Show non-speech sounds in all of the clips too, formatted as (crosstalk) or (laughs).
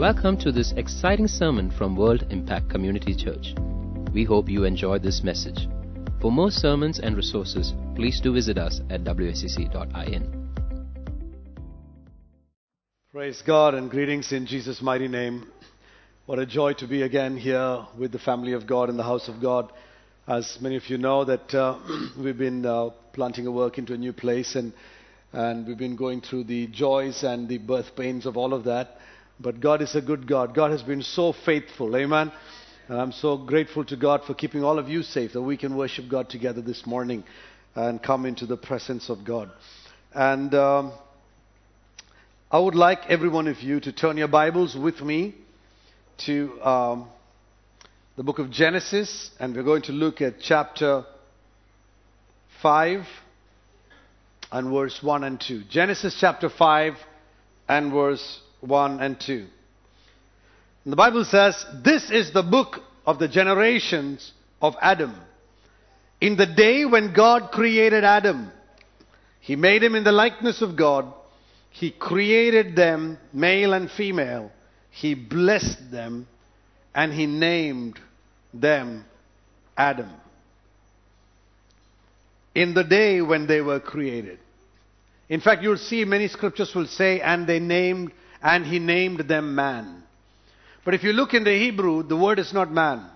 Welcome to this exciting sermon from World Impact Community Church. We hope you enjoy this message. For more sermons and resources, please do visit us at wscc.in. Praise God and greetings in Jesus' mighty name. What a joy to be again here with the family of God in the house of God. As many of you know, that uh, (clears throat) we've been uh, planting a work into a new place and and we've been going through the joys and the birth pains of all of that. But God is a good God. God has been so faithful. Amen. And I'm so grateful to God for keeping all of you safe that we can worship God together this morning and come into the presence of God. And um, I would like every one of you to turn your Bibles with me to um, the book of Genesis, and we're going to look at chapter 5 and verse 1 and 2. Genesis chapter 5 and verse 1 and 2. And the Bible says, This is the book of the generations of Adam. In the day when God created Adam, He made him in the likeness of God. He created them, male and female. He blessed them, and He named them Adam in the day when they were created. In fact, you'll see many scriptures will say, and they named, and he named them man. But if you look in the Hebrew, the word is not man.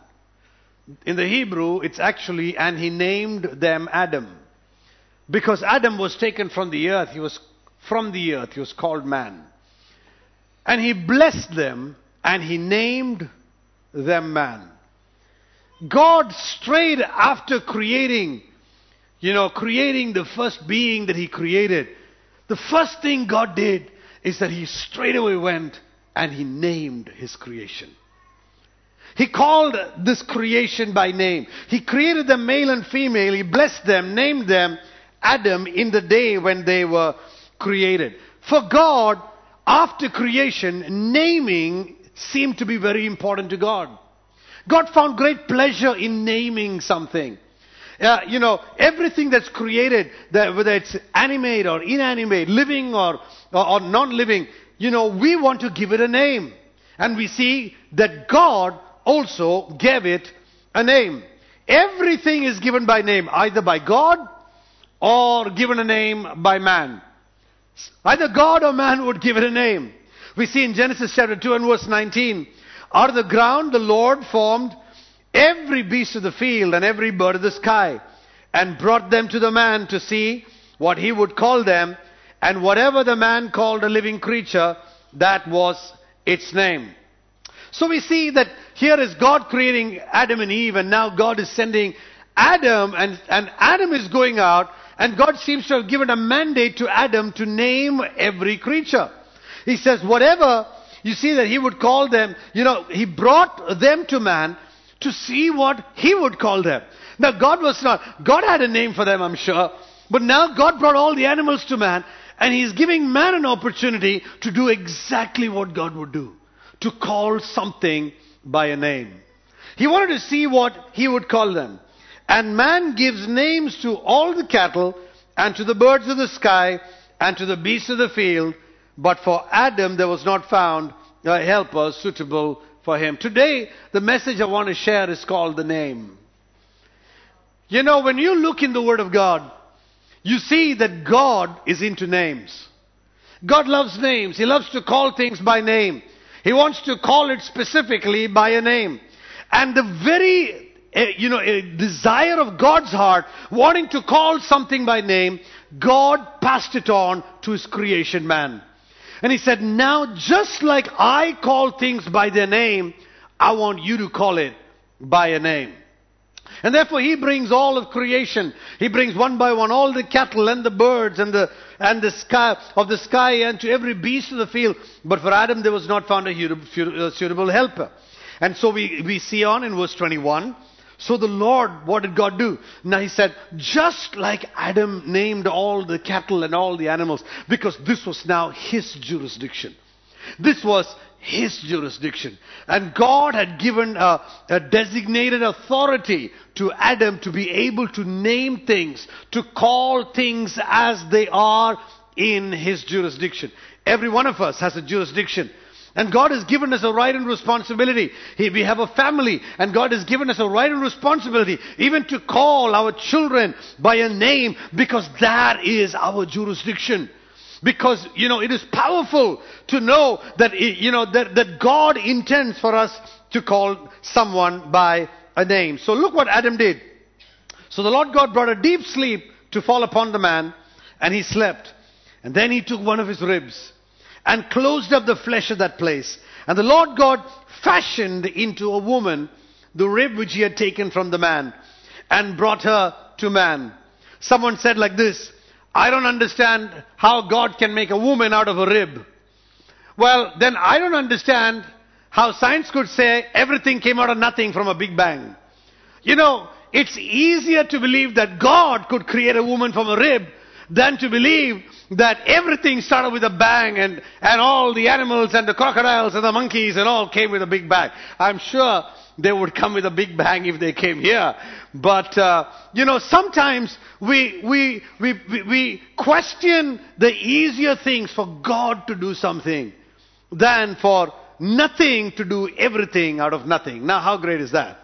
In the Hebrew, it's actually, and he named them Adam. Because Adam was taken from the earth, he was from the earth, he was called man. And he blessed them, and he named them man. God strayed after creating you know, creating the first being that He created, the first thing God did is that He straightaway went and He named His creation. He called this creation by name. He created them male and female. He blessed them, named them Adam in the day when they were created. For God, after creation, naming seemed to be very important to God. God found great pleasure in naming something. Uh, you know, everything that's created, whether it's animate or inanimate, living or, or, or non-living, you know, we want to give it a name. And we see that God also gave it a name. Everything is given by name, either by God or given a name by man. Either God or man would give it a name. We see in Genesis chapter 2 and verse 19, out of the ground the Lord formed every beast of the field and every bird of the sky, and brought them to the man to see what he would call them, and whatever the man called a living creature, that was its name. So we see that here is God creating Adam and Eve, and now God is sending Adam, and, and Adam is going out, and God seems to have given a mandate to Adam to name every creature. He says, whatever, you see that he would call them, you know, he brought them to man, to see what he would call them. Now God was not, God had a name for them, I'm sure, but now God brought all the animals to man, and he's giving man an opportunity to do exactly what God would do. To call something by a name. He wanted to see what he would call them. And man gives names to all the cattle, and to the birds of the sky, and to the beasts of the field, but for Adam there was not found a helper suitable for him. Today, the message I want to share is called the name. You know, when you look in the Word of God, you see that God is into names. God loves names. He loves to call things by name. He wants to call it specifically by a name. And the very, uh, you know, a desire of God's heart, wanting to call something by name, God passed it on to His creation man. And he said, now just like I call things by their name, I want you to call it by a name. And therefore he brings all of creation. He brings one by one all the cattle and the birds and the, and the sky, of the sky and to every beast of the field. But for Adam there was not found a suitable helper. And so we, we see on in verse 21, so the Lord, what did God do? Now he said, just like Adam named all the cattle and all the animals, because this was now his jurisdiction. This was his jurisdiction. And God had given a, a, designated authority to Adam to be able to name things, to call things as they are in his jurisdiction. Every one of us has a jurisdiction. And God has given us a right and responsibility. We have a family, and God has given us a right and responsibility even to call our children by a name because that is our jurisdiction. Because, you know, it is powerful to know that, you know, that, that God intends for us to call someone by a name. So look what Adam did. So the Lord God brought a deep sleep to fall upon the man, and he slept. And then he took one of his ribs and closed up the flesh of that place. And the Lord God fashioned into a woman the rib which he had taken from the man and brought her to man. Someone said like this, I don't understand how God can make a woman out of a rib. Well, then I don't understand how science could say everything came out of nothing from a big bang. You know, it's easier to believe that God could create a woman from a rib than to believe that everything started with a bang and, and all the animals and the crocodiles and the monkeys and all came with a big bang. I'm sure they would come with a big bang if they came here. But, uh, you know, sometimes we, we, we, we, question the easier things for God to do something than for nothing to do everything out of nothing. Now, how great is that?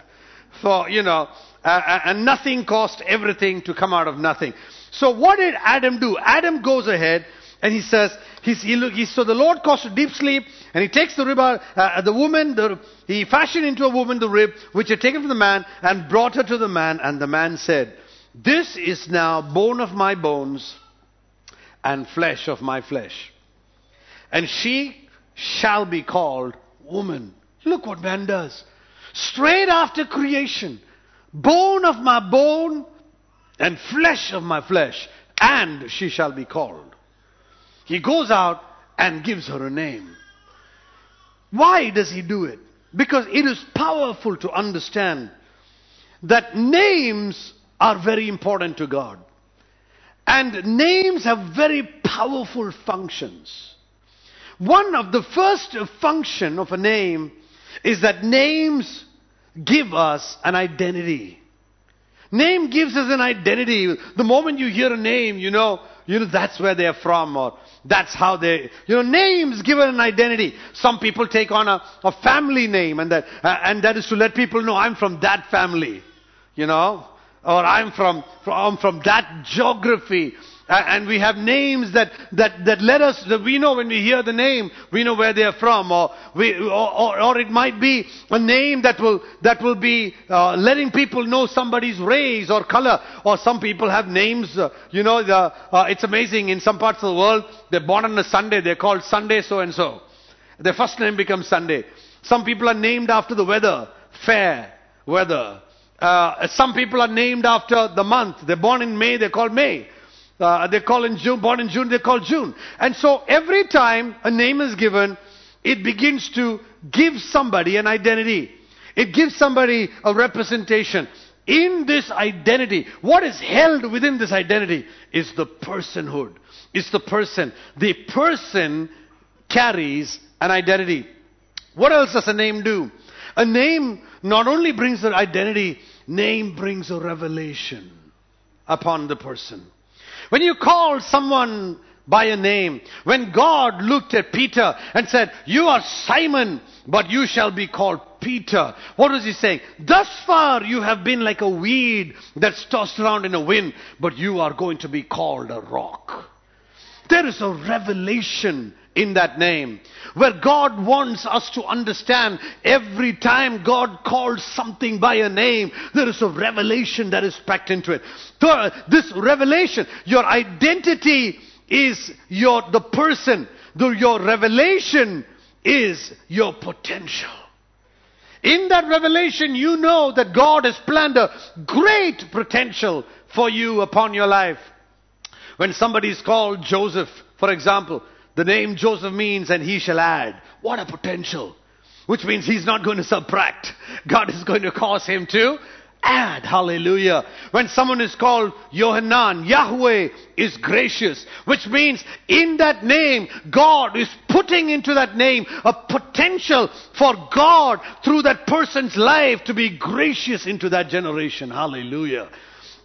For, you know, uh, and nothing cost everything to come out of nothing. So what did Adam do? Adam goes ahead and he says, he's, he, he, so the Lord caused a deep sleep and he takes the rib out, uh, the woman, the, he fashioned into a woman the rib which he had taken from the man and brought her to the man and the man said, this is now bone of my bones and flesh of my flesh. And she shall be called woman. Look what man does. Straight after creation, bone of my bone and flesh of my flesh, and she shall be called. He goes out and gives her a name. Why does he do it? Because it is powerful to understand that names are very important to God. And names have very powerful functions. One of the first function of a name is that names give us an identity. Name gives us an identity. The moment you hear a name, you know, you know that's where they're from or that's how they, you know, names give an identity. Some people take on a, a family name and that, uh, and that is to let people know I'm from that family, you know, or I'm from, from, from that geography. And we have names that, that, that let us, that we know when we hear the name, we know where they are from, or, we, or, or, or it might be a name that will, that will be uh, letting people know somebody's race or color, or some people have names, uh, you know, the, uh, it's amazing, in some parts of the world, they're born on a Sunday, they're called Sunday so and so. Their first name becomes Sunday. Some people are named after the weather, fair weather. Uh, some people are named after the month. They're born in May, they're called May. Uh, they call in June, born in June, they call June. And so every time a name is given, it begins to give somebody an identity. It gives somebody a representation. In this identity, what is held within this identity is the personhood. It's the person. The person carries an identity. What else does a name do? A name not only brings an identity, name brings a revelation upon the person. When you call someone by a name, when God looked at Peter and said, You are Simon, but you shall be called Peter. What was he saying? Thus far you have been like a weed that's tossed around in a wind, but you are going to be called a rock. There is a revelation in that name where God wants us to understand every time God calls something by a name, there is a revelation that is packed into it. This revelation, your identity is your, the person. The, your revelation is your potential. In that revelation, you know that God has planned a great potential for you upon your life. When somebody is called Joseph, for example, the name Joseph means, and he shall add. What a potential. Which means he's not going to subtract. God is going to cause him to add. Hallelujah. When someone is called Yohanan, Yahweh is gracious. Which means in that name, God is putting into that name a potential for God through that person's life to be gracious into that generation. Hallelujah.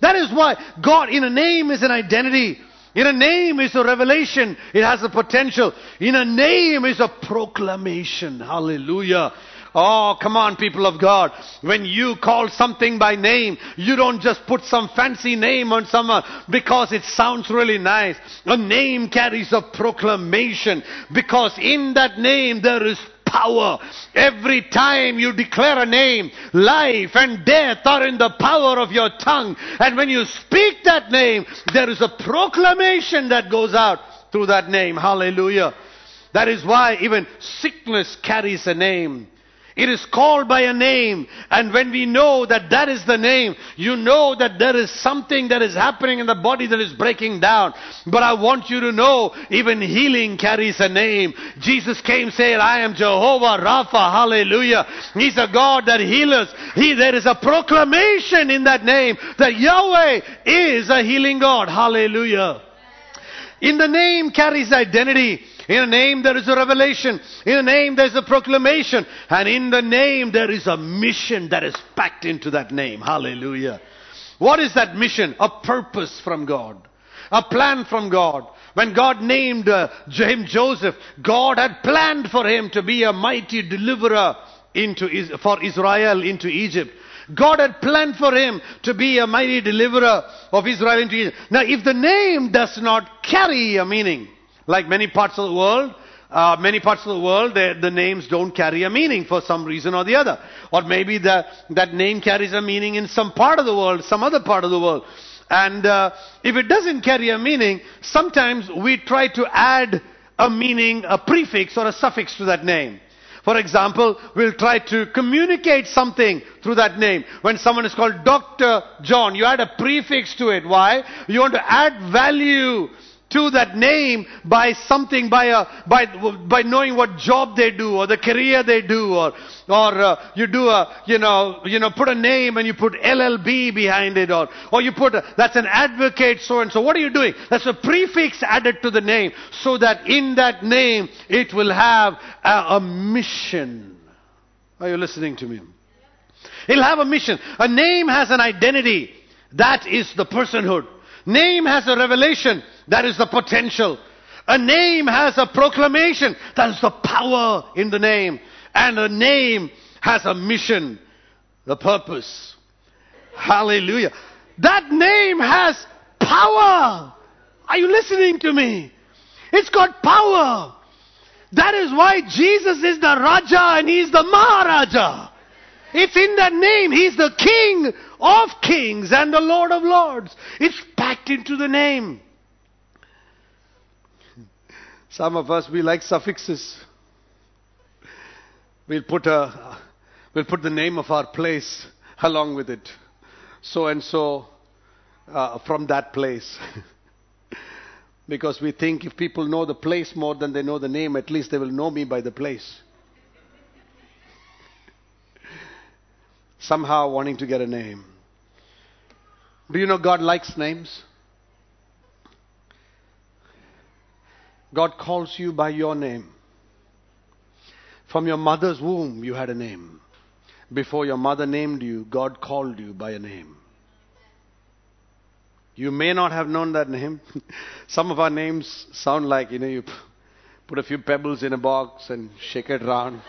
That is why God in a name is an identity. In a name is a revelation. It has a potential. In a name is a proclamation. Hallelujah. Oh, come on, people of God. When you call something by name, you don't just put some fancy name on someone uh, because it sounds really nice. A name carries a proclamation because in that name there is power. Every time you declare a name, life and death are in the power of your tongue. And when you speak that name, there is a proclamation that goes out through that name. Hallelujah. That is why even sickness carries a name. It is called by a name. And when we know that that is the name, you know that there is something that is happening in the body that is breaking down. But I want you to know, even healing carries a name. Jesus came saying, I am Jehovah Rapha. Hallelujah. He's a God that heals. He, there is a proclamation in that name that Yahweh is a healing God. Hallelujah. In the name carries identity. In a name there is a revelation. In a name there is a proclamation. And in the name there is a mission that is packed into that name. Hallelujah. What is that mission? A purpose from God. A plan from God. When God named uh, him Joseph, God had planned for him to be a mighty deliverer into, for Israel into Egypt. God had planned for him to be a mighty deliverer of Israel into Egypt. Now, if the name does not carry a meaning, like many parts of the world, uh, many parts of the world, the names don't carry a meaning for some reason or the other. Or maybe the, that name carries a meaning in some part of the world, some other part of the world. And uh, if it doesn't carry a meaning, sometimes we try to add a meaning, a prefix or a suffix to that name. For example, we'll try to communicate something through that name. When someone is called Dr. John, you add a prefix to it. Why? You want to add value to that name by something, by, a, by, by knowing what job they do or the career they do or, or uh, you do a, you know, you know, put a name and you put LLB behind it or, or you put, a, that's an advocate so and so. What are you doing? That's a prefix added to the name so that in that name it will have a, a mission. Are you listening to me? It'll have a mission. A name has an identity. That is the personhood. Name has a revelation. That is the potential. A name has a proclamation. That is the power in the name. And a name has a mission, the purpose. Hallelujah. That name has power. Are you listening to me? It's got power. That is why Jesus is the Raja and He's the Maharaja. It's in that name. He's the King of kings and the Lord of lords. It's packed into the name. Some of us, we like suffixes. We'll put, a, we'll put the name of our place along with it. So and so uh, from that place. (laughs) because we think if people know the place more than they know the name, at least they will know me by the place. Somehow wanting to get a name. Do you know God likes names? God calls you by your name. From your mother's womb, you had a name. Before your mother named you, God called you by a name. You may not have known that name. (laughs) Some of our names sound like, you know, you put a few pebbles in a box and shake it around.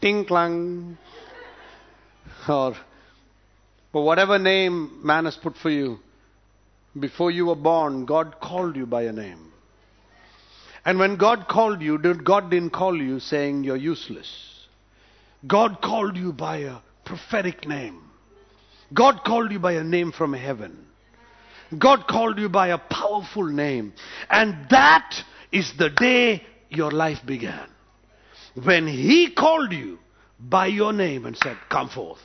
Ting clang. Or, but whatever name man has put for you, before you were born, God called you by a name. And when God called you, God didn't call you saying you're useless. God called you by a prophetic name. God called you by a name from heaven. God called you by a powerful name. And that is the day your life began. When He called you by your name and said, Come forth.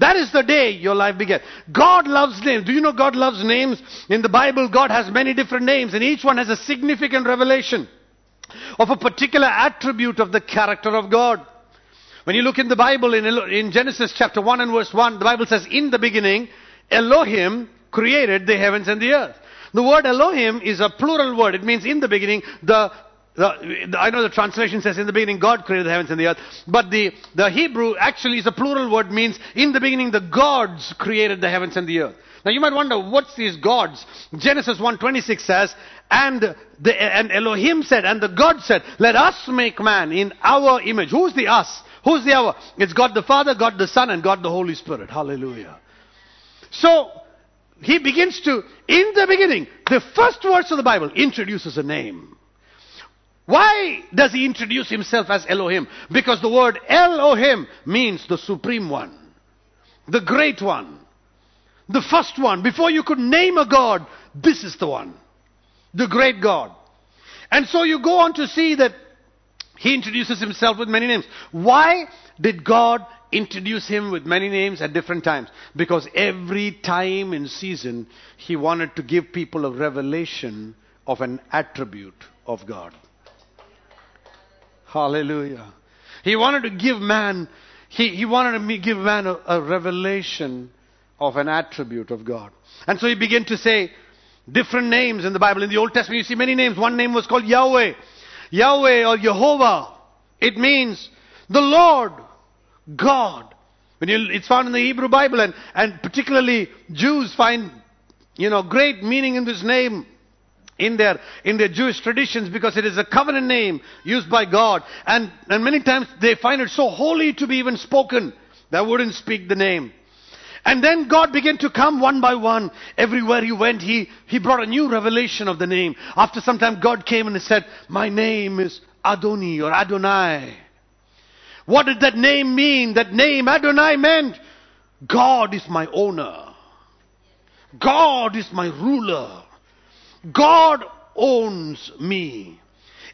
That is the day your life began. God loves names. Do you know God loves names? In the Bible, God has many different names, and each one has a significant revelation of a particular attribute of the character of God. When you look in the Bible, in, in Genesis chapter 1 and verse 1, the Bible says, In the beginning, Elohim created the heavens and the earth. The word Elohim is a plural word. It means in the beginning, the the, I know the translation says in the beginning God created the heavens and the earth, but the, the Hebrew actually is a plural word means in the beginning the gods created the heavens and the earth. Now you might wonder, what's these gods? Genesis 1.26 says, and, the, and Elohim said, and the God said, let us make man in our image. Who's the us? Who's the our? It's God the Father, God the Son, and God the Holy Spirit. Hallelujah. So, he begins to, in the beginning, the first verse of the Bible introduces a name. Why does he introduce himself as Elohim? Because the word Elohim means the supreme one, the great one, the first one. Before you could name a God, this is the one, the great God. And so you go on to see that he introduces himself with many names. Why did God introduce him with many names at different times? Because every time in season, he wanted to give people a revelation of an attribute of God. Hallelujah. He wanted to give man, he, he wanted to give man a, a revelation of an attribute of God. And so he began to say different names in the Bible. In the Old Testament, you see many names. One name was called Yahweh. Yahweh or Jehovah. It means the Lord, God. When you, it's found in the Hebrew Bible and, and particularly Jews find, you know, great meaning in this name in their, in their Jewish traditions because it is a covenant name used by God. And, and many times they find it so holy to be even spoken that wouldn't speak the name. And then God began to come one by one. Everywhere he went, he, he brought a new revelation of the name. After some time, God came and said, My name is Adoni or Adonai. What did that name mean? That name, Adonai, meant God is my owner. God is my ruler. God owns me.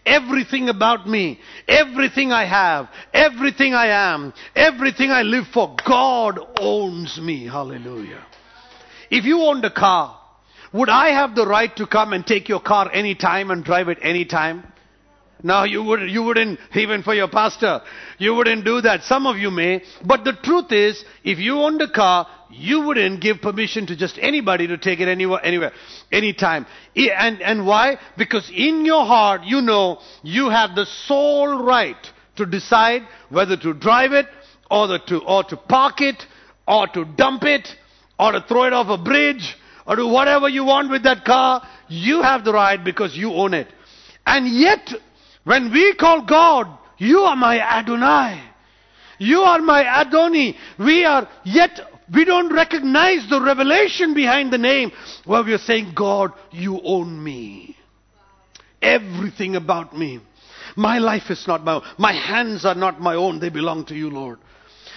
Everything about me, everything I have, everything I am, everything I live for, God owns me. Hallelujah. If you owned a car, would I have the right to come and take your car anytime and drive it anytime? Now you would you wouldn't even for your pastor you wouldn't do that. Some of you may, but the truth is, if you owned a car, you wouldn't give permission to just anybody to take it anywhere, anywhere, anytime. And and why? Because in your heart you know you have the sole right to decide whether to drive it or the, to or to park it or to dump it or to throw it off a bridge or do whatever you want with that car. You have the right because you own it. And yet when we call God, you are my Adonai. You are my Adoni. We are, yet we don't recognize the revelation behind the name where we are saying, God, you own me. Everything about me. My life is not my own. My hands are not my own. They belong to you, Lord.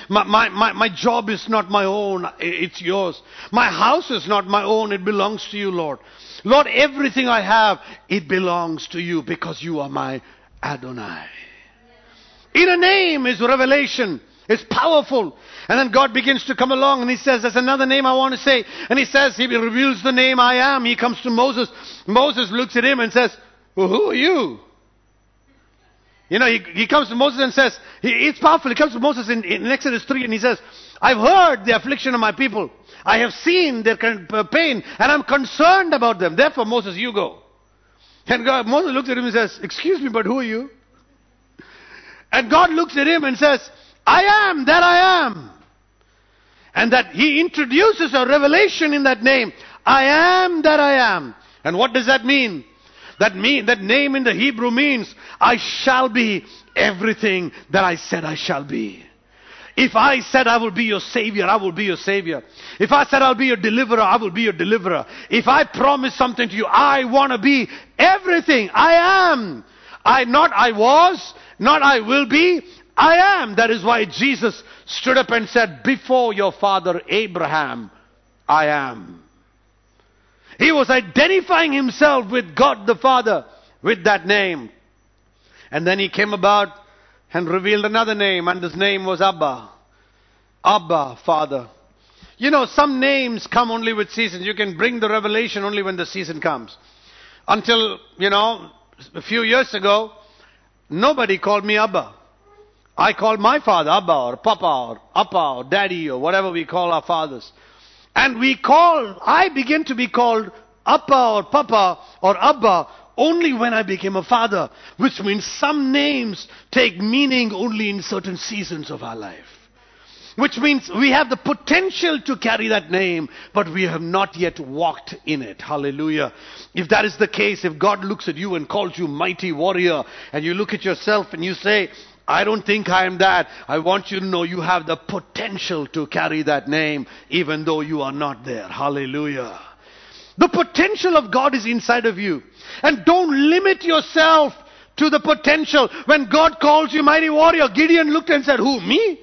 My, my, my, my job is not my own. It's yours. My house is not my own. It belongs to you, Lord. Lord, everything I have, it belongs to you because you are my Adonai. In a name is revelation. It's powerful. And then God begins to come along and he says, there's another name I want to say. And he says, he reveals the name I am. He comes to Moses. Moses looks at him and says, well, who are you? You know, he, he comes to Moses and says, he, it's powerful. He comes to Moses in, in Exodus 3 and he says, I've heard the affliction of my people. I have seen their uh, pain and I'm concerned about them. Therefore, Moses, you go. And God, Moses looks at him and says, Excuse me, but who are you? And God looks at him and says, I am that I am. And that he introduces a revelation in that name. I am that I am. And what does that mean? That mean that name in the Hebrew means I shall be everything that I said I shall be. If I said I will be your savior, I will be your savior. If I said I'll be your deliverer, I will be your deliverer. If I promise something to you, I want to be everything. I am. I not I was, not I will be. I am. That is why Jesus stood up and said, before your father Abraham, I am. He was identifying himself with God the Father with that name. And then he came about and revealed another name, and his name was Abba. Abba, Father. You know, some names come only with seasons. You can bring the revelation only when the season comes. Until, you know, a few years ago, nobody called me Abba. I called my father Abba or Papa or Appa or Daddy or whatever we call our fathers. And we call, I begin to be called Appa or Papa or Abba only when I became a father, which means some names take meaning only in certain seasons of our life. Which means we have the potential to carry that name, but we have not yet walked in it. Hallelujah. If that is the case, if God looks at you and calls you mighty warrior, and you look at yourself and you say, I don't think I am that. I want you to know you have the potential to carry that name, even though you are not there. Hallelujah. The potential of God is inside of you. And don't limit yourself to the potential. When God calls you mighty warrior, Gideon looked and said, Who, me?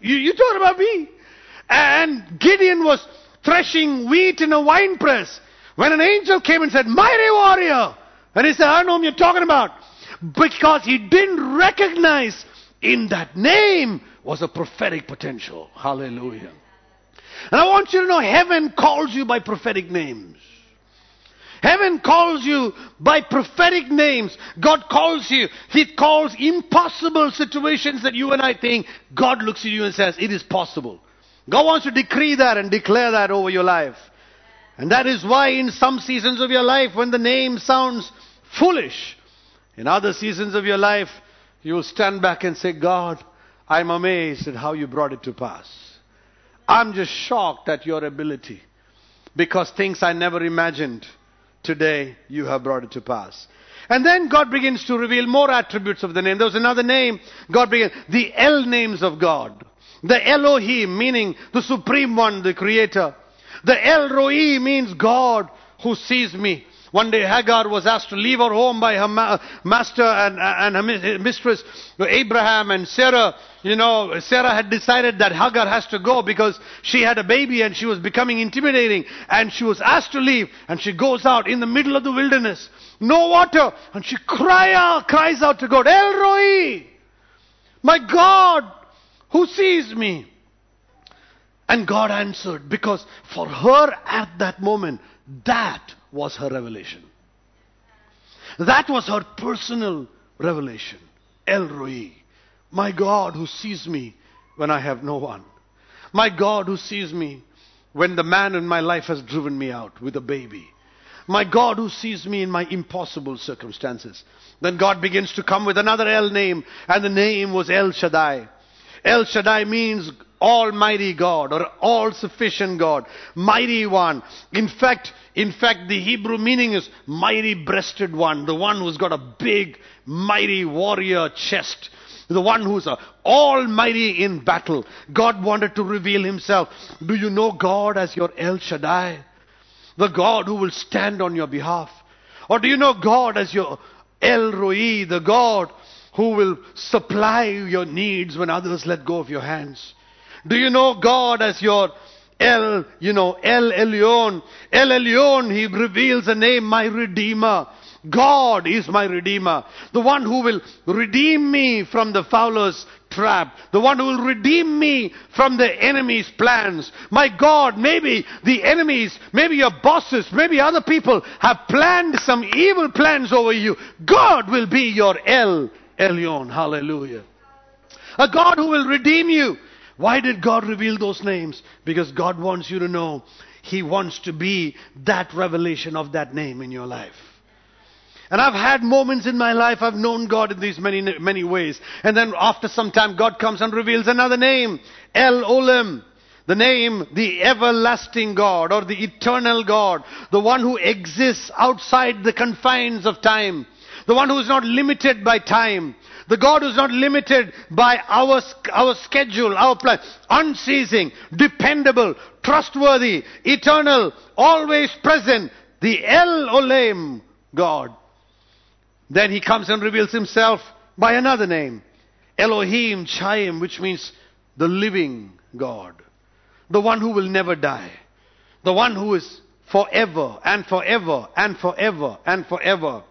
You, you about me? And Gideon was threshing wheat in a wine press when an angel came and said, Mighty warrior! And he said, I know whom you're talking about. Because he didn't recognize in that name was a prophetic potential. Hallelujah. And I want you to know heaven calls you by prophetic names. Heaven calls you by prophetic names. God calls you. He calls impossible situations that you and I think. God looks at you and says, it is possible. God wants to decree that and declare that over your life. And that is why in some seasons of your life, when the name sounds foolish, in other seasons of your life, you will stand back and say, God, I'm amazed at how you brought it to pass. I'm just shocked at your ability because things I never imagined today you have brought it to pass. And then God begins to reveal more attributes of the name. There was another name. God began, the El names of God. The Elohim, meaning the Supreme One, the Creator. The El Roi means God who sees me. One day Hagar was asked to leave her home by her ma- master and, and her mistress, Abraham and Sarah. You know, Sarah had decided that Hagar has to go because she had a baby and she was becoming intimidating and she was asked to leave and she goes out in the middle of the wilderness. No water and she cry out, cries out to God, El Roi, my God who sees me. And God answered because for her at that moment, that was her revelation. That was her personal revelation. El Roi, my God who sees me when I have no one. My God who sees me when the man in my life has driven me out with a baby. My God who sees me in my impossible circumstances. Then God begins to come with another El name, and the name was El Shaddai. El Shaddai means Almighty God or all sufficient God, mighty one. In fact, in fact, the Hebrew meaning is mighty breasted one, the one who's got a big, mighty warrior chest. The one who's almighty in battle. God wanted to reveal himself. Do you know God as your El Shaddai? The God who will stand on your behalf. Or do you know God as your El Roi, the God who will supply your needs when others let go of your hands? Do you know God as your El, you know, El Elyon. El Elyon, he reveals a name, my Redeemer. God is my Redeemer. The one who will redeem me from the fowler's trap. The one who will redeem me from the enemy's plans. My God, maybe the enemies, maybe your bosses, maybe other people have planned some evil plans over you. God will be your El Elyon. Hallelujah. A God who will redeem you. Why did God reveal those names? Because God wants you to know He wants to be that revelation of that name in your life. And I've had moments in my life, I've known God in these many, many ways. And then after some time, God comes and reveals another name. El Olam. The name, the everlasting God or the eternal God. The one who exists outside the confines of time. The one who is not limited by time. The God who's not limited by our, our schedule, our plan. Unceasing, dependable, trustworthy, eternal, always present. The El Olam God. Then he comes and reveals himself by another name. Elohim Chaim, which means the living God. The one who will never die. The one who is forever and forever and forever and forever.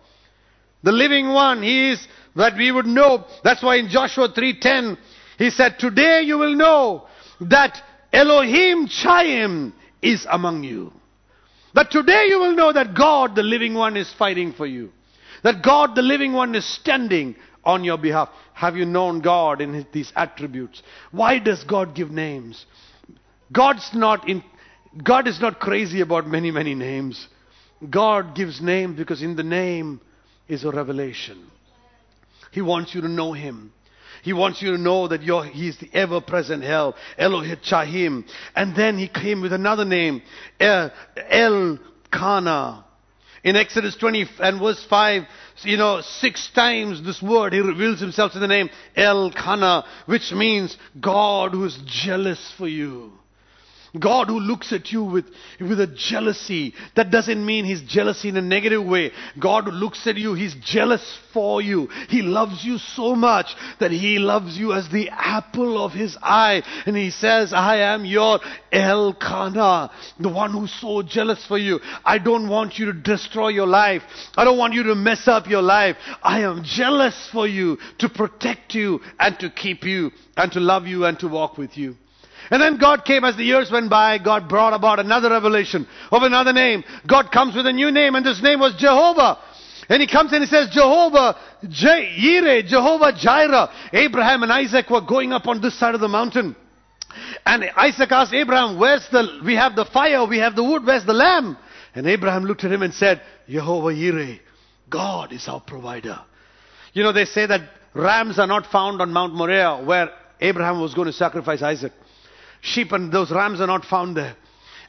The living one, he is that we would know. That's why in Joshua 3:10 he said, "Today you will know that Elohim Chaim is among you." That today you will know that God, the living one, is fighting for you. That God, the living one, is standing on your behalf. Have you known God in his, these attributes? Why does God give names? God's not in, God is not crazy about many, many names. God gives names because in the name is a revelation. He wants you to know Him. He wants you to know that you're, He's the ever present help, Elohim. And then He came with another name, El, Kana. In Exodus 20 and verse 5, you know, six times this word, he reveals himself to the name El Kana, which means God who is jealous for you. God who looks at you with, with a jealousy. That doesn't mean He's jealousy in a negative way. God who looks at you, He's jealous for you. He loves you so much that He loves you as the apple of His eye. And He says, I am your El Kana, the one who's so jealous for you. I don't want you to destroy your life. I don't want you to mess up your life. I am jealous for you to protect you and to keep you and to love you and to walk with you. And then God came as the years went by, God brought about another revelation of another name. God comes with a new name and this name was Jehovah. And he comes and he says, Jehovah Jireh, Jehovah Jireh. Abraham and Isaac were going up on this side of the mountain. And Isaac asked Abraham, where's the, we have the fire, we have the wood, where's the lamb? And Abraham looked at him and said, Jehovah Jireh, God is our provider. You know, they say that rams are not found on Mount Moriah where Abraham was going to sacrifice Isaac sheep and those rams are not found there.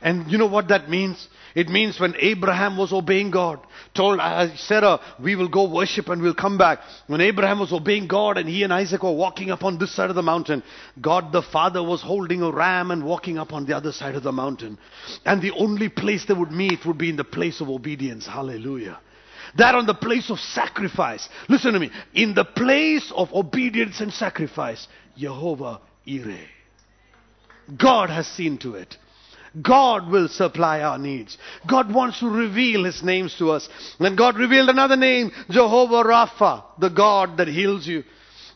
And you know what that means? It means when Abraham was obeying God, told Sarah, we will go worship and we'll come back. When Abraham was obeying God and he and Isaac were walking up on this side of the mountain, God the Father was holding a ram and walking up on the other side of the mountain. And the only place they would meet would be in the place of obedience. Hallelujah. That on the place of sacrifice. Listen to me. In the place of obedience and sacrifice, Jehovah Jireh. God has seen to it. God will supply our needs. God wants to reveal His names to us. And God revealed another name, Jehovah Rapha, the God that heals you.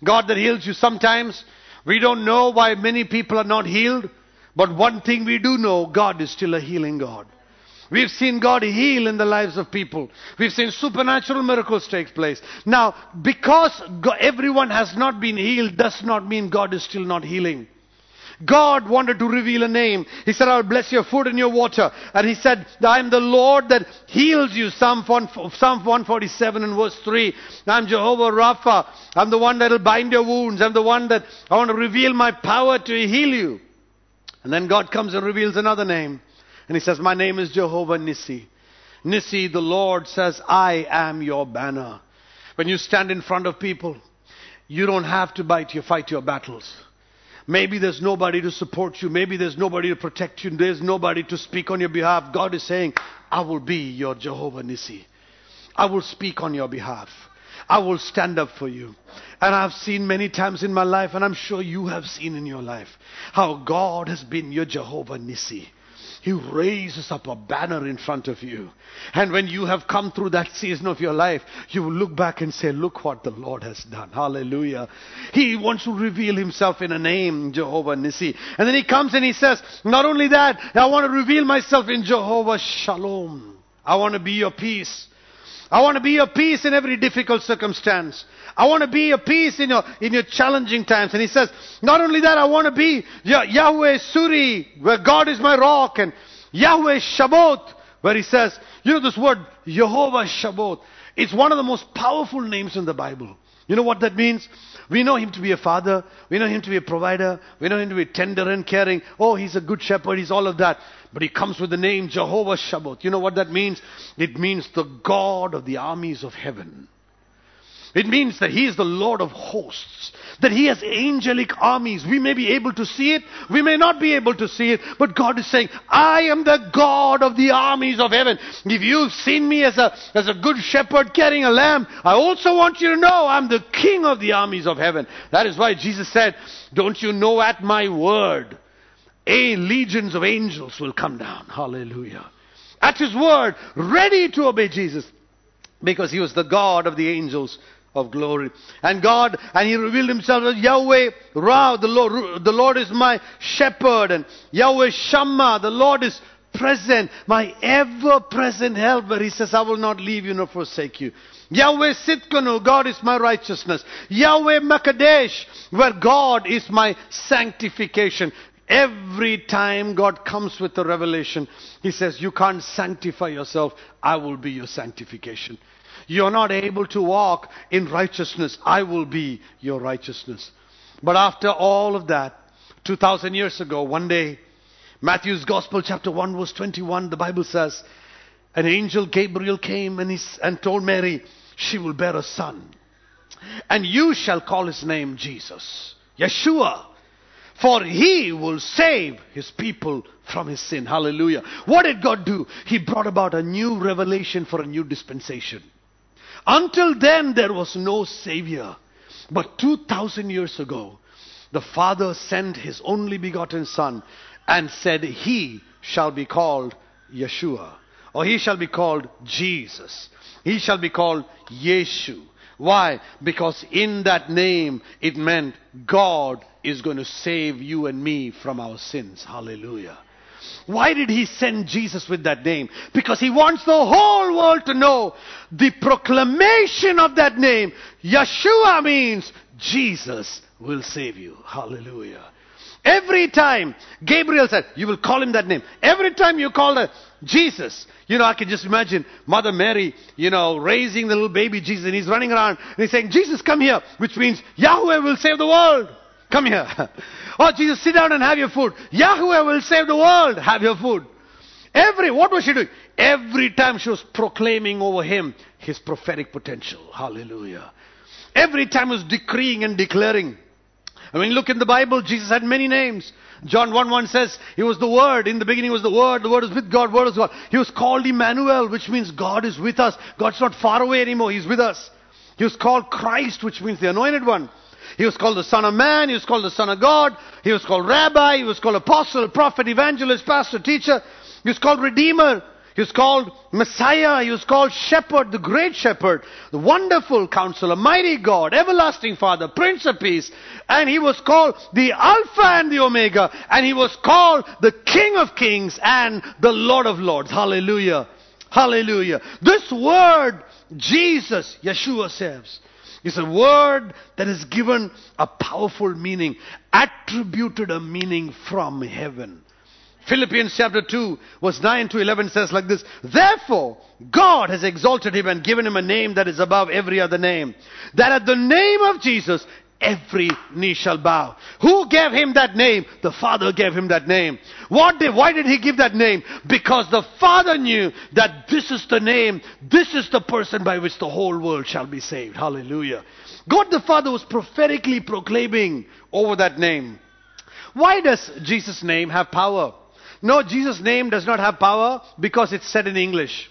God that heals you. Sometimes we don't know why many people are not healed, but one thing we do know, God is still a healing God. We've seen God heal in the lives of people. We've seen supernatural miracles take place. Now, because everyone has not been healed does not mean God is still not healing. God wanted to reveal a name. He said, I will bless your food and your water. And he said, I am the Lord that heals you. Psalm 147 and verse 3. I'm Jehovah Rapha. I'm the one that will bind your wounds. I'm the one that I want to reveal my power to heal you. And then God comes and reveals another name. And he says, my name is Jehovah Nissi. Nissi, the Lord says, I am your banner. When you stand in front of people, you don't have to fight your, fight your battles. Maybe there's nobody to support you. Maybe there's nobody to protect you. There's nobody to speak on your behalf. God is saying, I will be your Jehovah Nissi. I will speak on your behalf. I will stand up for you. And I've seen many times in my life, and I'm sure you have seen in your life, how God has been your Jehovah Nissi. He raises up a banner in front of you. And when you have come through that season of your life, you will look back and say, look what the Lord has done. Hallelujah. He wants to reveal himself in a name, Jehovah Nissi. And then he comes and he says, not only that, I want to reveal myself in Jehovah Shalom. I want to be your peace. I want to be your peace in every difficult circumstance. I want to be a peace in your, in your challenging times. And he says, not only that, I want to be Yahweh Suri, where God is my rock, and Yahweh Shabot, where he says, you know this word, Jehovah Shabot. It's one of the most powerful names in the Bible. You know what that means? We know him to be a father. We know him to be a provider. We know him to be tender and caring. Oh, he's a good shepherd. He's all of that. But he comes with the name Jehovah Shabbat. You know what that means? It means the God of the armies of heaven. It means that He is the Lord of hosts. That He has angelic armies. We may be able to see it. We may not be able to see it. But God is saying, I am the God of the armies of heaven. If you've seen me as a, as a good shepherd carrying a lamb, I also want you to know I'm the King of the armies of heaven. That is why Jesus said, don't you know at my word, a legions of angels will come down. Hallelujah. At his word, ready to obey Jesus because he was the God of the angels of glory. And God, and He revealed Himself as Yahweh Ra, the Lord, the Lord is my shepherd, and Yahweh Shammah, the Lord is present, my ever present helper. He says, I will not leave you nor forsake you. Yahweh Tsidkenu, God is my righteousness. Yahweh Makadesh, where God is my sanctification. Every time God comes with a revelation, He says, You can't sanctify yourself, I will be your sanctification. You're not able to walk in righteousness. I will be your righteousness. But after all of that, 2000 years ago, one day, Matthew's Gospel, chapter 1, verse 21, the Bible says, an angel Gabriel came and, he, and told Mary, she will bear a son. And you shall call his name Jesus, Yeshua. For he will save his people from his sin. Hallelujah. What did God do? He brought about a new revelation for a new dispensation. Until then, there was no Savior. But 2,000 years ago, the Father sent His only begotten Son and said, He shall be called Yeshua, or He shall be called Jesus. He shall be called Yeshu. Why? Because in that name it meant God is going to save you and me from our sins. Hallelujah. Why did he send Jesus with that name? Because he wants the whole world to know the proclamation of that name. Yeshua means Jesus will save you. Hallelujah. Every time Gabriel said, you will call him that name. Every time you call it Jesus, you know, I can just imagine Mother Mary, you know, raising the little baby Jesus and he's running around and he's saying, Jesus, come here, which means Yahweh will save the world. Come here. (laughs) oh, Jesus, sit down and have your food. Yahweh will save the world. Have your food. Every, what was she doing? Every time she was proclaiming over him his prophetic potential. Hallelujah. Every time he was decreeing and declaring. I mean, look in the Bible, Jesus had many names. John 1 1 says, He was the Word. In the beginning was the Word. The Word was with God. Word was God. He was called Emmanuel, which means God is with us. God's not far away anymore. He's with us. He was called Christ, which means the Anointed One. He was called the Son of Man. He was called the Son of God. He was called Rabbi. He was called Apostle, Prophet, Evangelist, Pastor, Teacher. He was called Redeemer. He was called Messiah. He was called Shepherd, the Great Shepherd, the Wonderful Counselor, Mighty God, Everlasting Father, Prince of Peace. And he was called the Alpha and the Omega. And he was called the King of Kings and the Lord of Lords. Hallelujah. Hallelujah. This word, Jesus, Yeshua says, is a word that is given a powerful meaning, attributed a meaning from heaven. Philippians chapter 2 verse 9 to 11 says like this, Therefore, God has exalted him and given him a name that is above every other name, that at the name of Jesus every knee shall bow. Who gave him that name? The Father gave him that name. What did, why did he give that name? Because the Father knew that this is the name, this is the person by which the whole world shall be saved. Hallelujah. God the Father was prophetically proclaiming over that name. Why does Jesus' name have power? No, Jesus' name does not have power because it's said in English.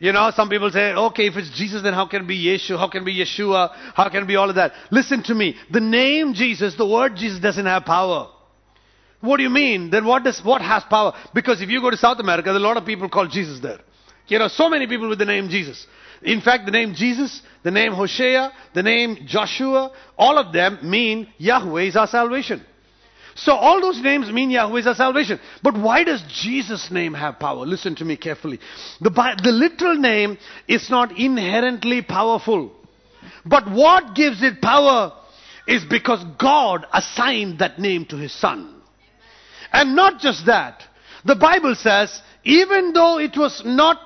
You know, some people say, okay, if it's Jesus, then how can it be Yeshua? How can it be Yeshua? How can it be all of that? Listen to me. The name Jesus, the word Jesus doesn't have power. What do you mean? Then what does, what has power? Because if you go to South America, there are a lot of people called Jesus there. You know, so many people with the name Jesus. In fact, the name Jesus, the name Hosea, the name Joshua, all of them mean Yahweh is our salvation. So all those names mean Yahweh is our salvation. But why does Jesus' name have power? Listen to me carefully. The, the literal name is not inherently powerful. But what gives it power is because God assigned that name to His Son. And not just that. The Bible says, even though it was not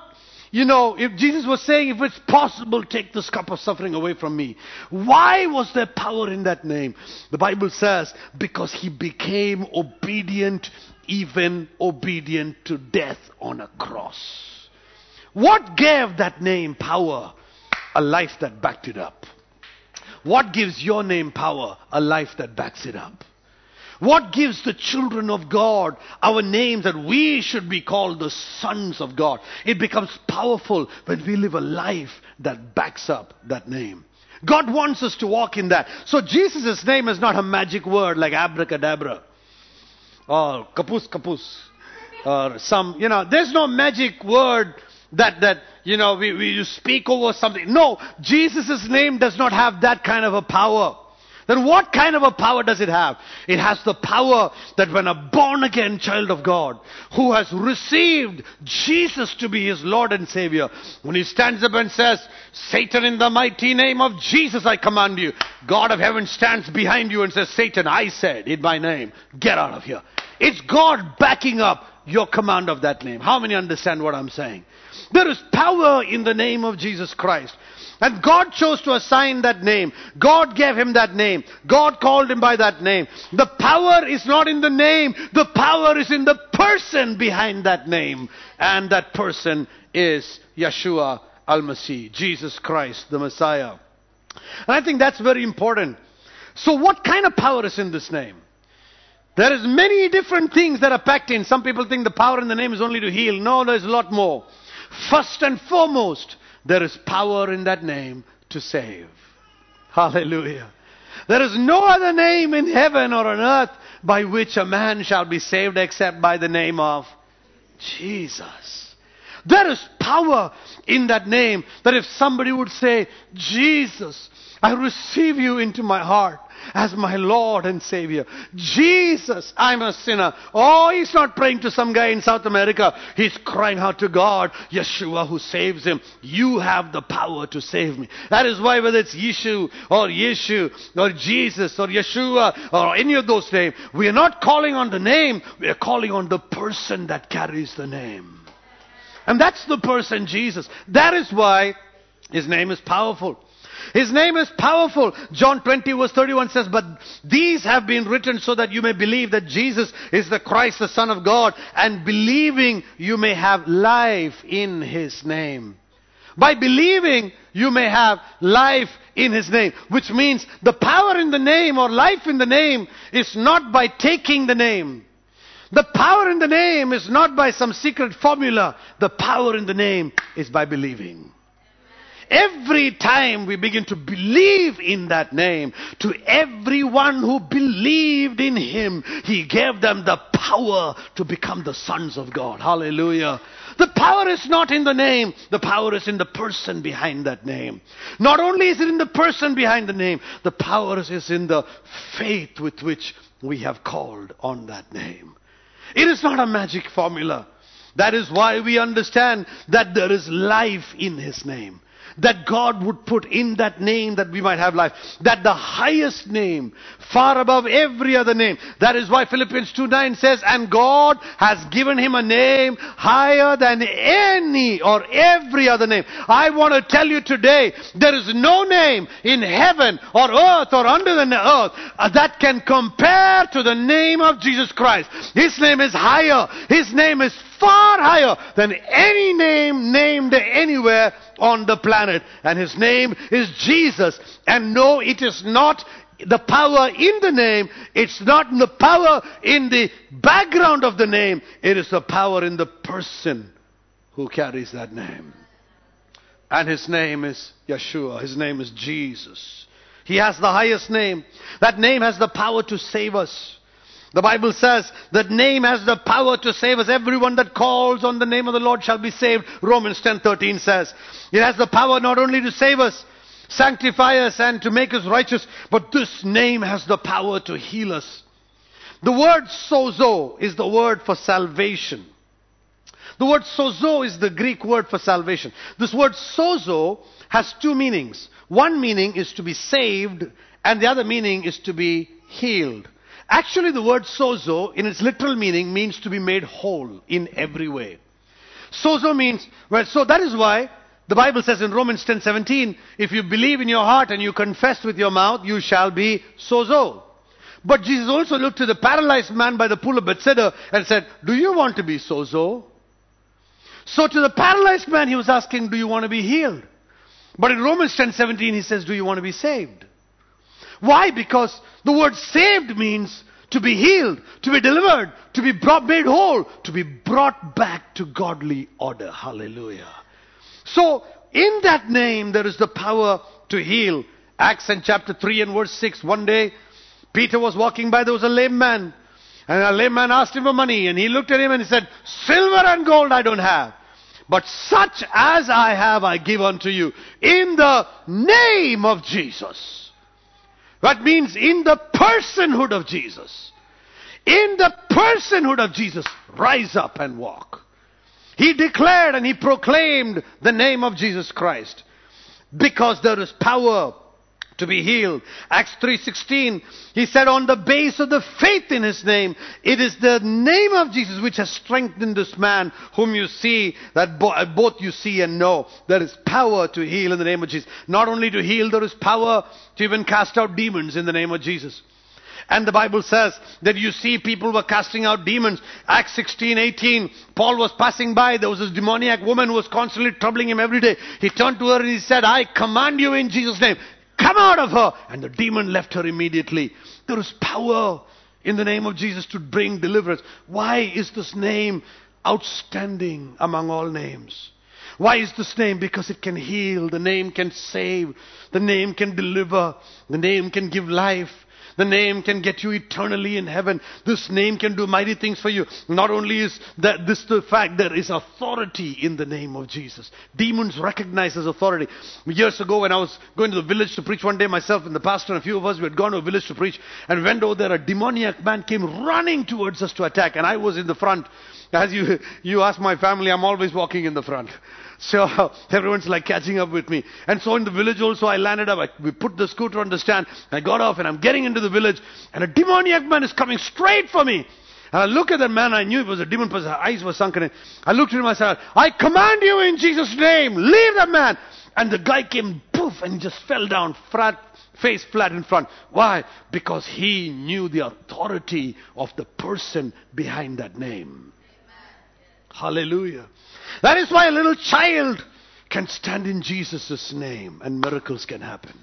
you know, if Jesus was saying, if it's possible, take this cup of suffering away from me. Why was there power in that name? The Bible says, because he became obedient, even obedient to death on a cross. What gave that name power? A life that backed it up. What gives your name power? A life that backs it up. What gives the children of God our names that we should be called the sons of God? It becomes powerful when we live a life that backs up that name. God wants us to walk in that. So Jesus' name is not a magic word like abracadabra or kapus kapus or some, you know, there's no magic word that, that, you know, we, we speak over something. No, Jesus' name does not have that kind of a power. Then what kind of a power does it have? It has the power that when a born again child of God who has received Jesus to be his Lord and Savior, when he stands up and says, Satan in the mighty name of Jesus I command you, God of heaven stands behind you and says, Satan, I said in my name, get out of here. It's God backing up your command of that name. How many understand what I'm saying? There is power in the name of Jesus Christ. And God chose to assign that name. God gave him that name. God called him by that name. The power is not in the name. The power is in the person behind that name. And that person is Yeshua al-Masih, Jesus Christ, the Messiah. And I think that's very important. So what kind of power is in this name? There is many different things that are packed in. Some people think the power in the name is only to heal. No, there's a lot more. First and foremost, there is power in that name to save. Hallelujah. There is no other name in heaven or on earth by which a man shall be saved except by the name of Jesus. There is power in that name that if somebody would say, Jesus, I receive you into my heart as my Lord and Savior. Jesus, I'm a sinner. Oh, he's not praying to some guy in South America. He's crying out to God, Yeshua who saves him. You have the power to save me. That is why whether it's Yeshu or Yeshu or Jesus or Yeshua or any of those names, we are not calling on the name, we are calling on the person that carries the name. And that's the person Jesus. That is why his name is powerful. His name is powerful. John 20 verse 31 says, But these have been written so that you may believe that Jesus is the Christ, the Son of God, and believing you may have life in His name. By believing, you may have life in His name. Which means the power in the name or life in the name is not by taking the name. The power in the name is not by some secret formula. The power in the name is by believing. Every time we begin to believe in that name, to everyone who believed in Him, He gave them the power to become the sons of God. Hallelujah. The power is not in the name, the power is in the person behind that name. Not only is it in the person behind the name, the power is in the faith with which we have called on that name. It is not a magic formula. That is why we understand that there is life in His name that God would put in that name that we might have life. That the highest name, far above every other name. That is why Philippians 2 9 says, And God has given him a name higher than any or every other name. I want to tell you today, there is no name in heaven or earth or under the earth uh, that can compare to the name of Jesus Christ. His name is higher. His name is far higher than any name named anywhere on the planet. And his name is Jesus. And no, it is not the power in the name. It's not the power in the background of the name. It is the power in the person who carries that name. And his name is Yeshua. His name is Jesus. He has the highest name. That name has the power to save us. The Bible says that name has the power to save us. Everyone that calls on the name of the Lord shall be saved. Romans 10:13 says. It has the power not only to save us, sanctify us and to make us righteous, but this name has the power to heal us. The word sozo is the word for salvation. The word sozo is the Greek word for salvation. This word sozo has two meanings. One meaning is to be saved, and the other meaning is to be healed. Actually, the word sozo, in its literal meaning, means to be made whole in every way. Sozo means, well, so that is why the Bible says in Romans 10:17, if you believe in your heart and you confess with your mouth, you shall be sozo. But Jesus also looked to the paralyzed man by the pool of Bethesda and said, Do you want to be sozo? So to the paralyzed man, he was asking, Do you want to be healed? But in Romans 10:17, he says, Do you want to be saved? Why? Because the word saved means to be healed, to be delivered, to be brought, made whole, to be brought back to godly order. Hallelujah. So, in that name, there is the power to heal. Acts and chapter 3 and verse 6. One day, Peter was walking by, there was a lame man. And a lame man asked him for money, and he looked at him and he said, Silver and gold I don't have. But such as I have, I give unto you. In the name of Jesus. That means in the personhood of Jesus. In the personhood of Jesus, rise up and walk. He declared and he proclaimed the name of Jesus Christ because there is power to be healed. Acts 3:16 he said on the base of the faith in his name it is the name of Jesus which has strengthened this man whom you see that bo- uh, both you see and know there is power to heal in the name of Jesus. Not only to heal there is power to even cast out demons in the name of Jesus. And the Bible says that you see people were casting out demons. Acts 16, 18, Paul was passing by. There was this demoniac woman who was constantly troubling him every day. He turned to her and he said, I command you in Jesus' name, come out of her. And the demon left her immediately. There is power in the name of Jesus to bring deliverance. Why is this name outstanding among all names? Why is this name? Because it can heal, the name can save, the name can deliver, the name can give life. The name can get you eternally in heaven. This name can do mighty things for you. Not only is that this the fact there is authority in the name of Jesus. Demons recognize his authority. Years ago when I was going to the village to preach one day myself and the pastor and a few of us we had gone to a village to preach and went over there a demoniac man came running towards us to attack and I was in the front. As you, (laughs) you ask my family, I'm always walking in the front. So (laughs) everyone's like catching up with me. And so in the village also I landed up. I, we put the scooter on the stand. I got off and I'm getting into the village and a demoniac man is coming straight for me. And I look at that man, I knew it was a demon person. His eyes were sunken in. I looked at him, I said, I command you in Jesus' name, leave that man. And the guy came, poof, and just fell down, flat, face flat in front. Why? Because he knew the authority of the person behind that name. Hallelujah. That is why a little child can stand in Jesus' name and miracles can happen.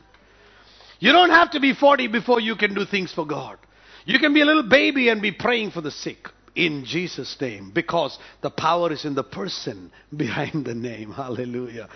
You don't have to be 40 before you can do things for God. You can be a little baby and be praying for the sick in Jesus' name because the power is in the person (laughs) behind the name. Hallelujah.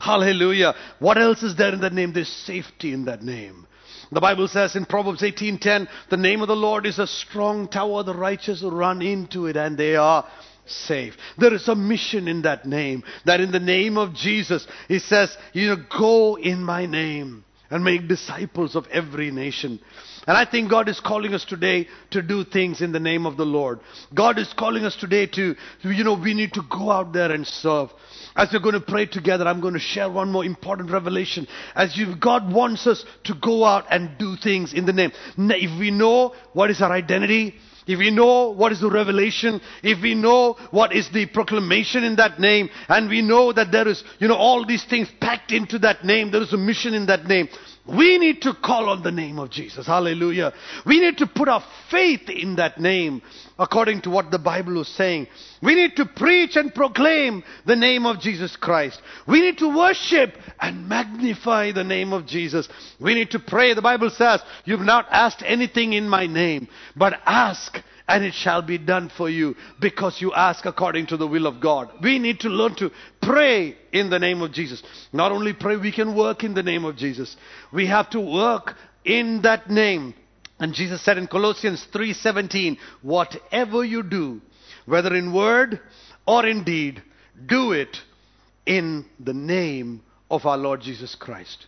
Hallelujah. What else is there in that name? There's safety in that name. The Bible says in Proverbs 18:10, the name of the Lord is a strong tower, the righteous run into it and they are safe. There is a mission in that name. That in the name of Jesus, He says, you know, go in my name and make disciples of every nation. And I think God is calling us today to do things in the name of the Lord. God is calling us today to, you know, we need to go out there and serve. As we're going to pray together, I'm going to share one more important revelation. As you, God wants us to go out and do things in the name. If we know what is our identity, if we know what is the revelation, if we know what is the proclamation in that name, and we know that there is, you know, all these things packed into that name, there is a mission in that name. We need to call on the name of Jesus. Hallelujah. We need to put our faith in that name according to what the Bible is saying. We need to preach and proclaim the name of Jesus Christ. We need to worship and magnify the name of Jesus. We need to pray. The Bible says, You've not asked anything in my name, but ask and it shall be done for you because you ask according to the will of God. We need to learn to pray in the name of Jesus. Not only pray, we can work in the name of Jesus. We have to work in that name. And Jesus said in Colossians 3:17, whatever you do, whether in word or in deed, do it in the name of our Lord Jesus Christ.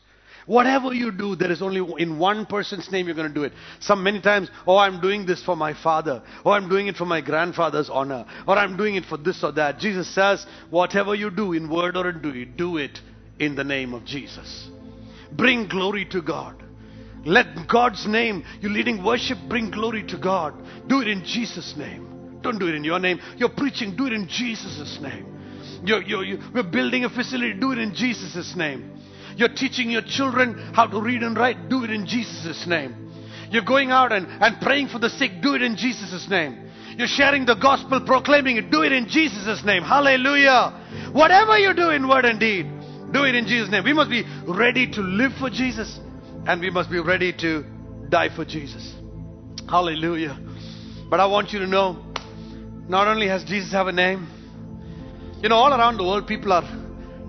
Whatever you do, there is only in one person's name you're going to do it. Some many times, oh, I'm doing this for my father, or I'm doing it for my grandfather's honor, or I'm doing it for this or that. Jesus says, whatever you do in word or in deed, do it in the name of Jesus. Bring glory to God. Let God's name, you leading worship, bring glory to God. Do it in Jesus' name. Don't do it in your name. You're preaching, do it in Jesus' name. You're, you're, you're, building a facility, do it in Jesus' name. You're teaching your children how to read and write, do it in Jesus' name. You're going out and, and praying for the sick, do it in Jesus' name. You're sharing the gospel, proclaiming it, do it in Jesus' name. Hallelujah. Whatever you do in word and deed, do it in Jesus' name. We must be ready to live for Jesus and we must be ready to die for Jesus. Hallelujah. But I want you to know, not only has Jesus have a name, you know, all around the world people are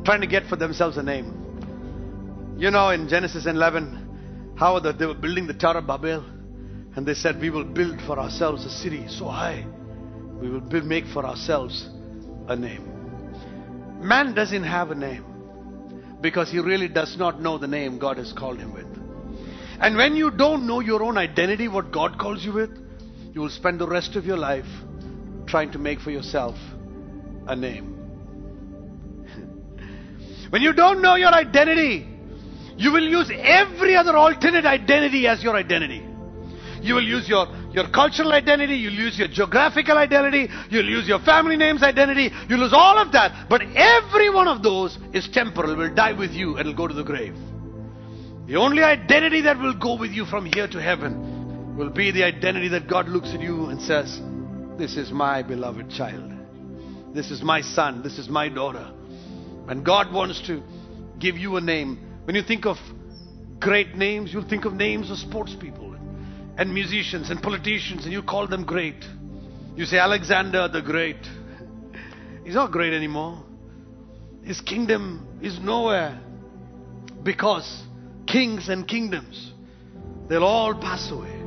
trying to get for themselves a name. You know, in Genesis 11, how the, they were building the Tower of Babel, and they said, We will build for ourselves a city so high, we will build, make for ourselves a name. Man doesn't have a name because he really does not know the name God has called him with. And when you don't know your own identity, what God calls you with, you will spend the rest of your life trying to make for yourself a name. (laughs) when you don't know your identity, You will use every other alternate identity as your identity. You will use your, your cultural identity, you'll use your geographical identity, you'll use your family name's identity, you'll use all of that. But every one of those is temporal, will die with you, and will go to the grave. The only identity that will go with you from here to heaven will be the identity that God looks at you and says, This is my beloved child. This is my son. This is my daughter. And God wants to give you a name. When you think of great names, you'll think of names of sports people and musicians and politicians, and you call them great. You say Alexander the Great. (laughs) He's not great anymore. His kingdom is nowhere because kings and kingdoms, they'll all pass away.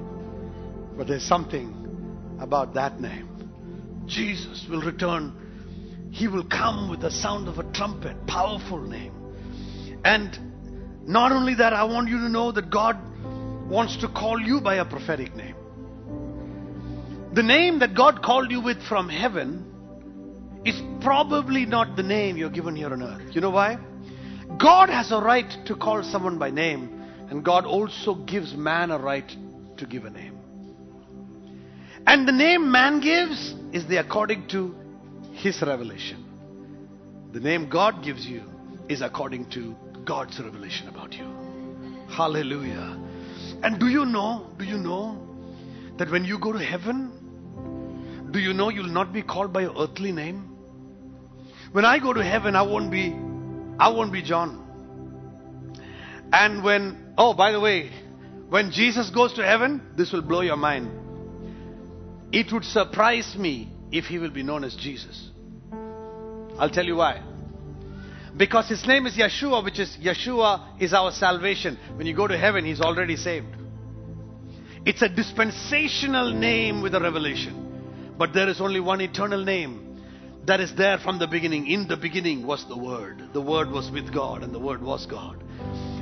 But there's something about that name. Jesus will return. He will come with the sound of a trumpet, powerful name. And not only that, I want you to know that God wants to call you by a prophetic name. The name that God called you with from heaven is probably not the name you're given here on earth. You know why? God has a right to call someone by name, and God also gives man a right to give a name. And the name man gives is the according to his revelation. The name God gives you is according to God's revelation about you. Hallelujah. And do you know, do you know that when you go to heaven, do you know you'll not be called by your earthly name? When I go to heaven, I won't be, I won't be John. And when, oh, by the way, when Jesus goes to heaven, this will blow your mind. It would surprise me if he will be known as Jesus. I'll tell you why. Because his name is Yeshua, which is Yeshua is our salvation. When you go to heaven, he's already saved. It's a dispensational name with a revelation. But there is only one eternal name that is there from the beginning. In the beginning was the Word. The Word was with God, and the Word was God.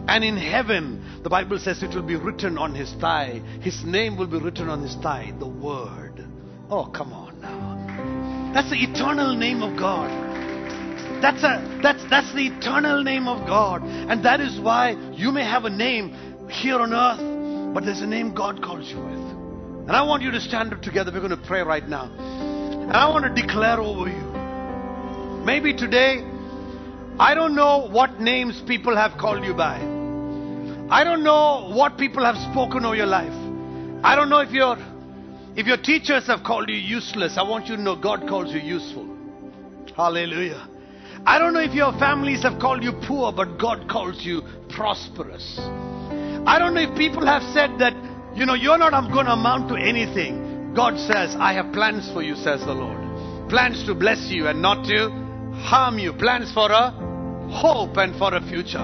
And in heaven, the Bible says it will be written on his thigh. His name will be written on his thigh. The Word. Oh, come on now. That's the eternal name of God. That's a that's that's the eternal name of God. And that is why you may have a name here on earth, but there's a name God calls you with. And I want you to stand up together. We're going to pray right now. And I want to declare over you. Maybe today, I don't know what names people have called you by. I don't know what people have spoken over your life. I don't know if if your teachers have called you useless. I want you to know God calls you useful. Hallelujah. I don't know if your families have called you poor, but God calls you prosperous. I don't know if people have said that, you know, you're not going to amount to anything. God says, I have plans for you, says the Lord. Plans to bless you and not to harm you. Plans for a hope and for a future.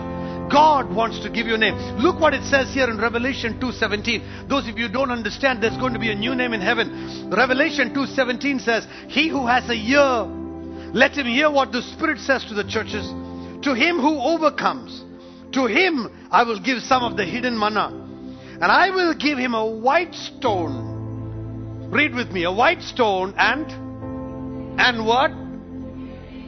God wants to give you a name. Look what it says here in Revelation 2:17. Those of you don't understand, there's going to be a new name in heaven. Revelation 2:17 says, "He who has a ear let him hear what the Spirit says to the churches. To him who overcomes, to him I will give some of the hidden manna. And I will give him a white stone. Read with me, a white stone and and what?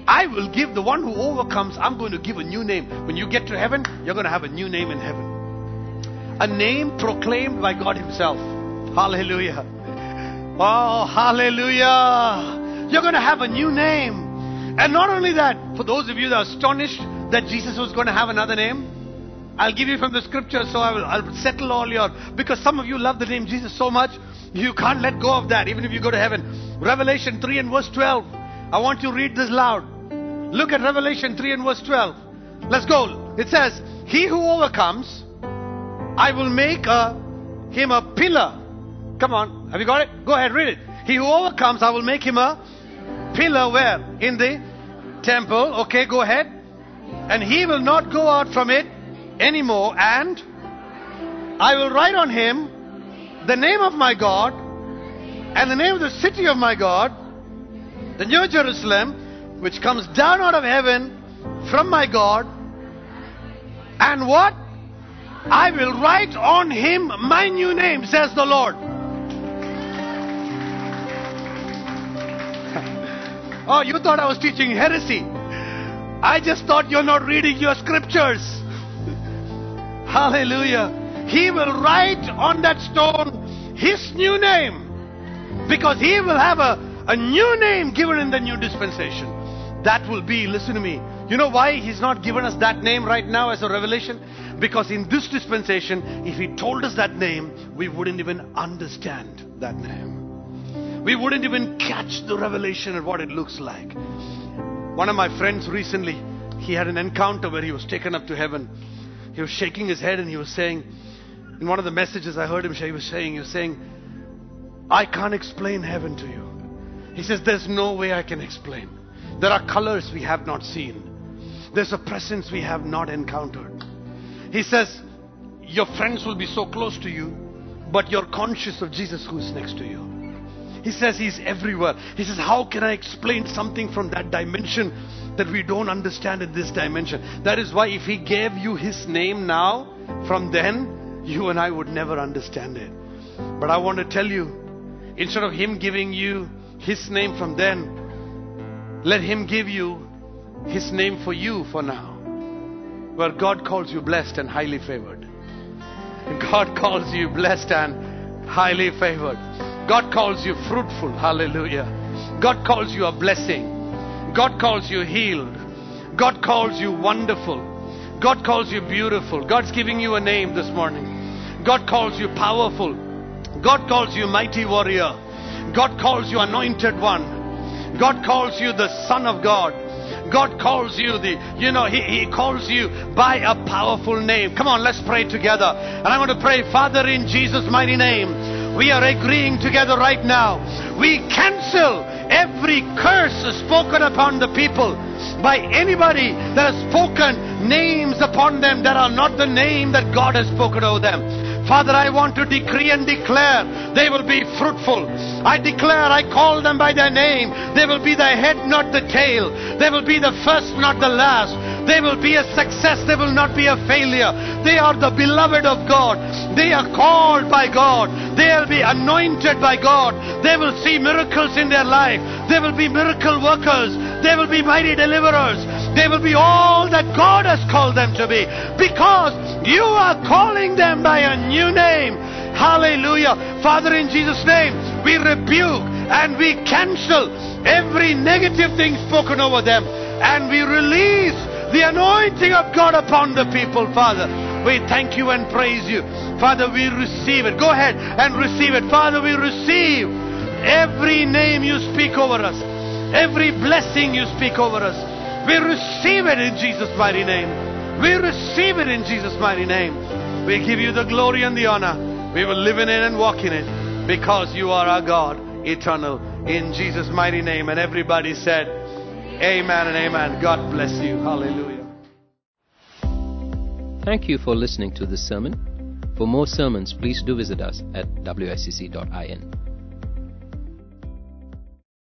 I will give the one who overcomes, I'm going to give a new name. When you get to heaven, you're going to have a new name in heaven. A name proclaimed by God Himself. Hallelujah. Oh, hallelujah. You're going to have a new name. And not only that, for those of you that are astonished that Jesus was going to have another name, I'll give you from the scripture so I will I'll settle all your because some of you love the name Jesus so much you can't let go of that even if you go to heaven. Revelation 3 and verse 12. I want you to read this loud. Look at Revelation 3 and verse 12. Let's go. It says, He who overcomes, I will make a, him a pillar. Come on. Have you got it? Go ahead, read it. He who overcomes, I will make him a pillar where? In the temple. Okay, go ahead. And he will not go out from it anymore. And I will write on him the name of my God and the name of the city of my God, the New Jerusalem, which comes down out of heaven from my God. And what? I will write on him my new name, says the Lord. Oh, you thought I was teaching heresy. I just thought you're not reading your scriptures. (laughs) Hallelujah. He will write on that stone his new name. Because he will have a, a new name given in the new dispensation. That will be, listen to me. You know why he's not given us that name right now as a revelation? Because in this dispensation, if he told us that name, we wouldn't even understand that name. We wouldn't even catch the revelation of what it looks like. One of my friends recently, he had an encounter where he was taken up to heaven. He was shaking his head and he was saying, in one of the messages I heard him say, he was saying, he was saying, I can't explain heaven to you. He says, There's no way I can explain. There are colors we have not seen, there's a presence we have not encountered. He says, Your friends will be so close to you, but you're conscious of Jesus who's next to you. He says He's everywhere. He says, How can I explain something from that dimension that we don't understand in this dimension? That is why, if He gave you His name now, from then, you and I would never understand it. But I want to tell you, instead of Him giving you His name from then, let Him give you His name for you for now. Where God calls you blessed and highly favored. (laughs) God calls you blessed and highly favored. God calls you fruitful. Hallelujah. God calls you a blessing. God calls you healed. God calls you wonderful. God calls you beautiful. God's giving you a name this morning. God calls you powerful. God calls you mighty warrior. God calls you anointed one. God calls you the son of God. God calls you the, you know, he, he calls you by a powerful name. Come on, let's pray together. And I'm going to pray, Father, in Jesus' mighty name, we are agreeing together right now. We cancel every curse spoken upon the people by anybody that has spoken names upon them that are not the name that God has spoken over them. Father, I want to decree and declare they will be fruitful. I declare, I call them by their name. They will be the head, not the tail. They will be the first, not the last. They will be a success. They will not be a failure. They are the beloved of God. They are called by God. They will be anointed by God. They will see miracles in their life. They will be miracle workers. They will be mighty deliverers. They will be all that God has called them to be because you are calling them by a new name. Hallelujah. Father, in Jesus' name, we rebuke and we cancel every negative thing spoken over them and we release the anointing of God upon the people, Father. We thank you and praise you. Father, we receive it. Go ahead and receive it. Father, we receive every name you speak over us, every blessing you speak over us. We receive it in Jesus' mighty name. We receive it in Jesus' mighty name. We give you the glory and the honor. We will live in it and walk in it because you are our God, eternal, in Jesus' mighty name. And everybody said, Amen and amen. God bless you. Hallelujah. Thank you for listening to this sermon. For more sermons, please do visit us at wicc.in.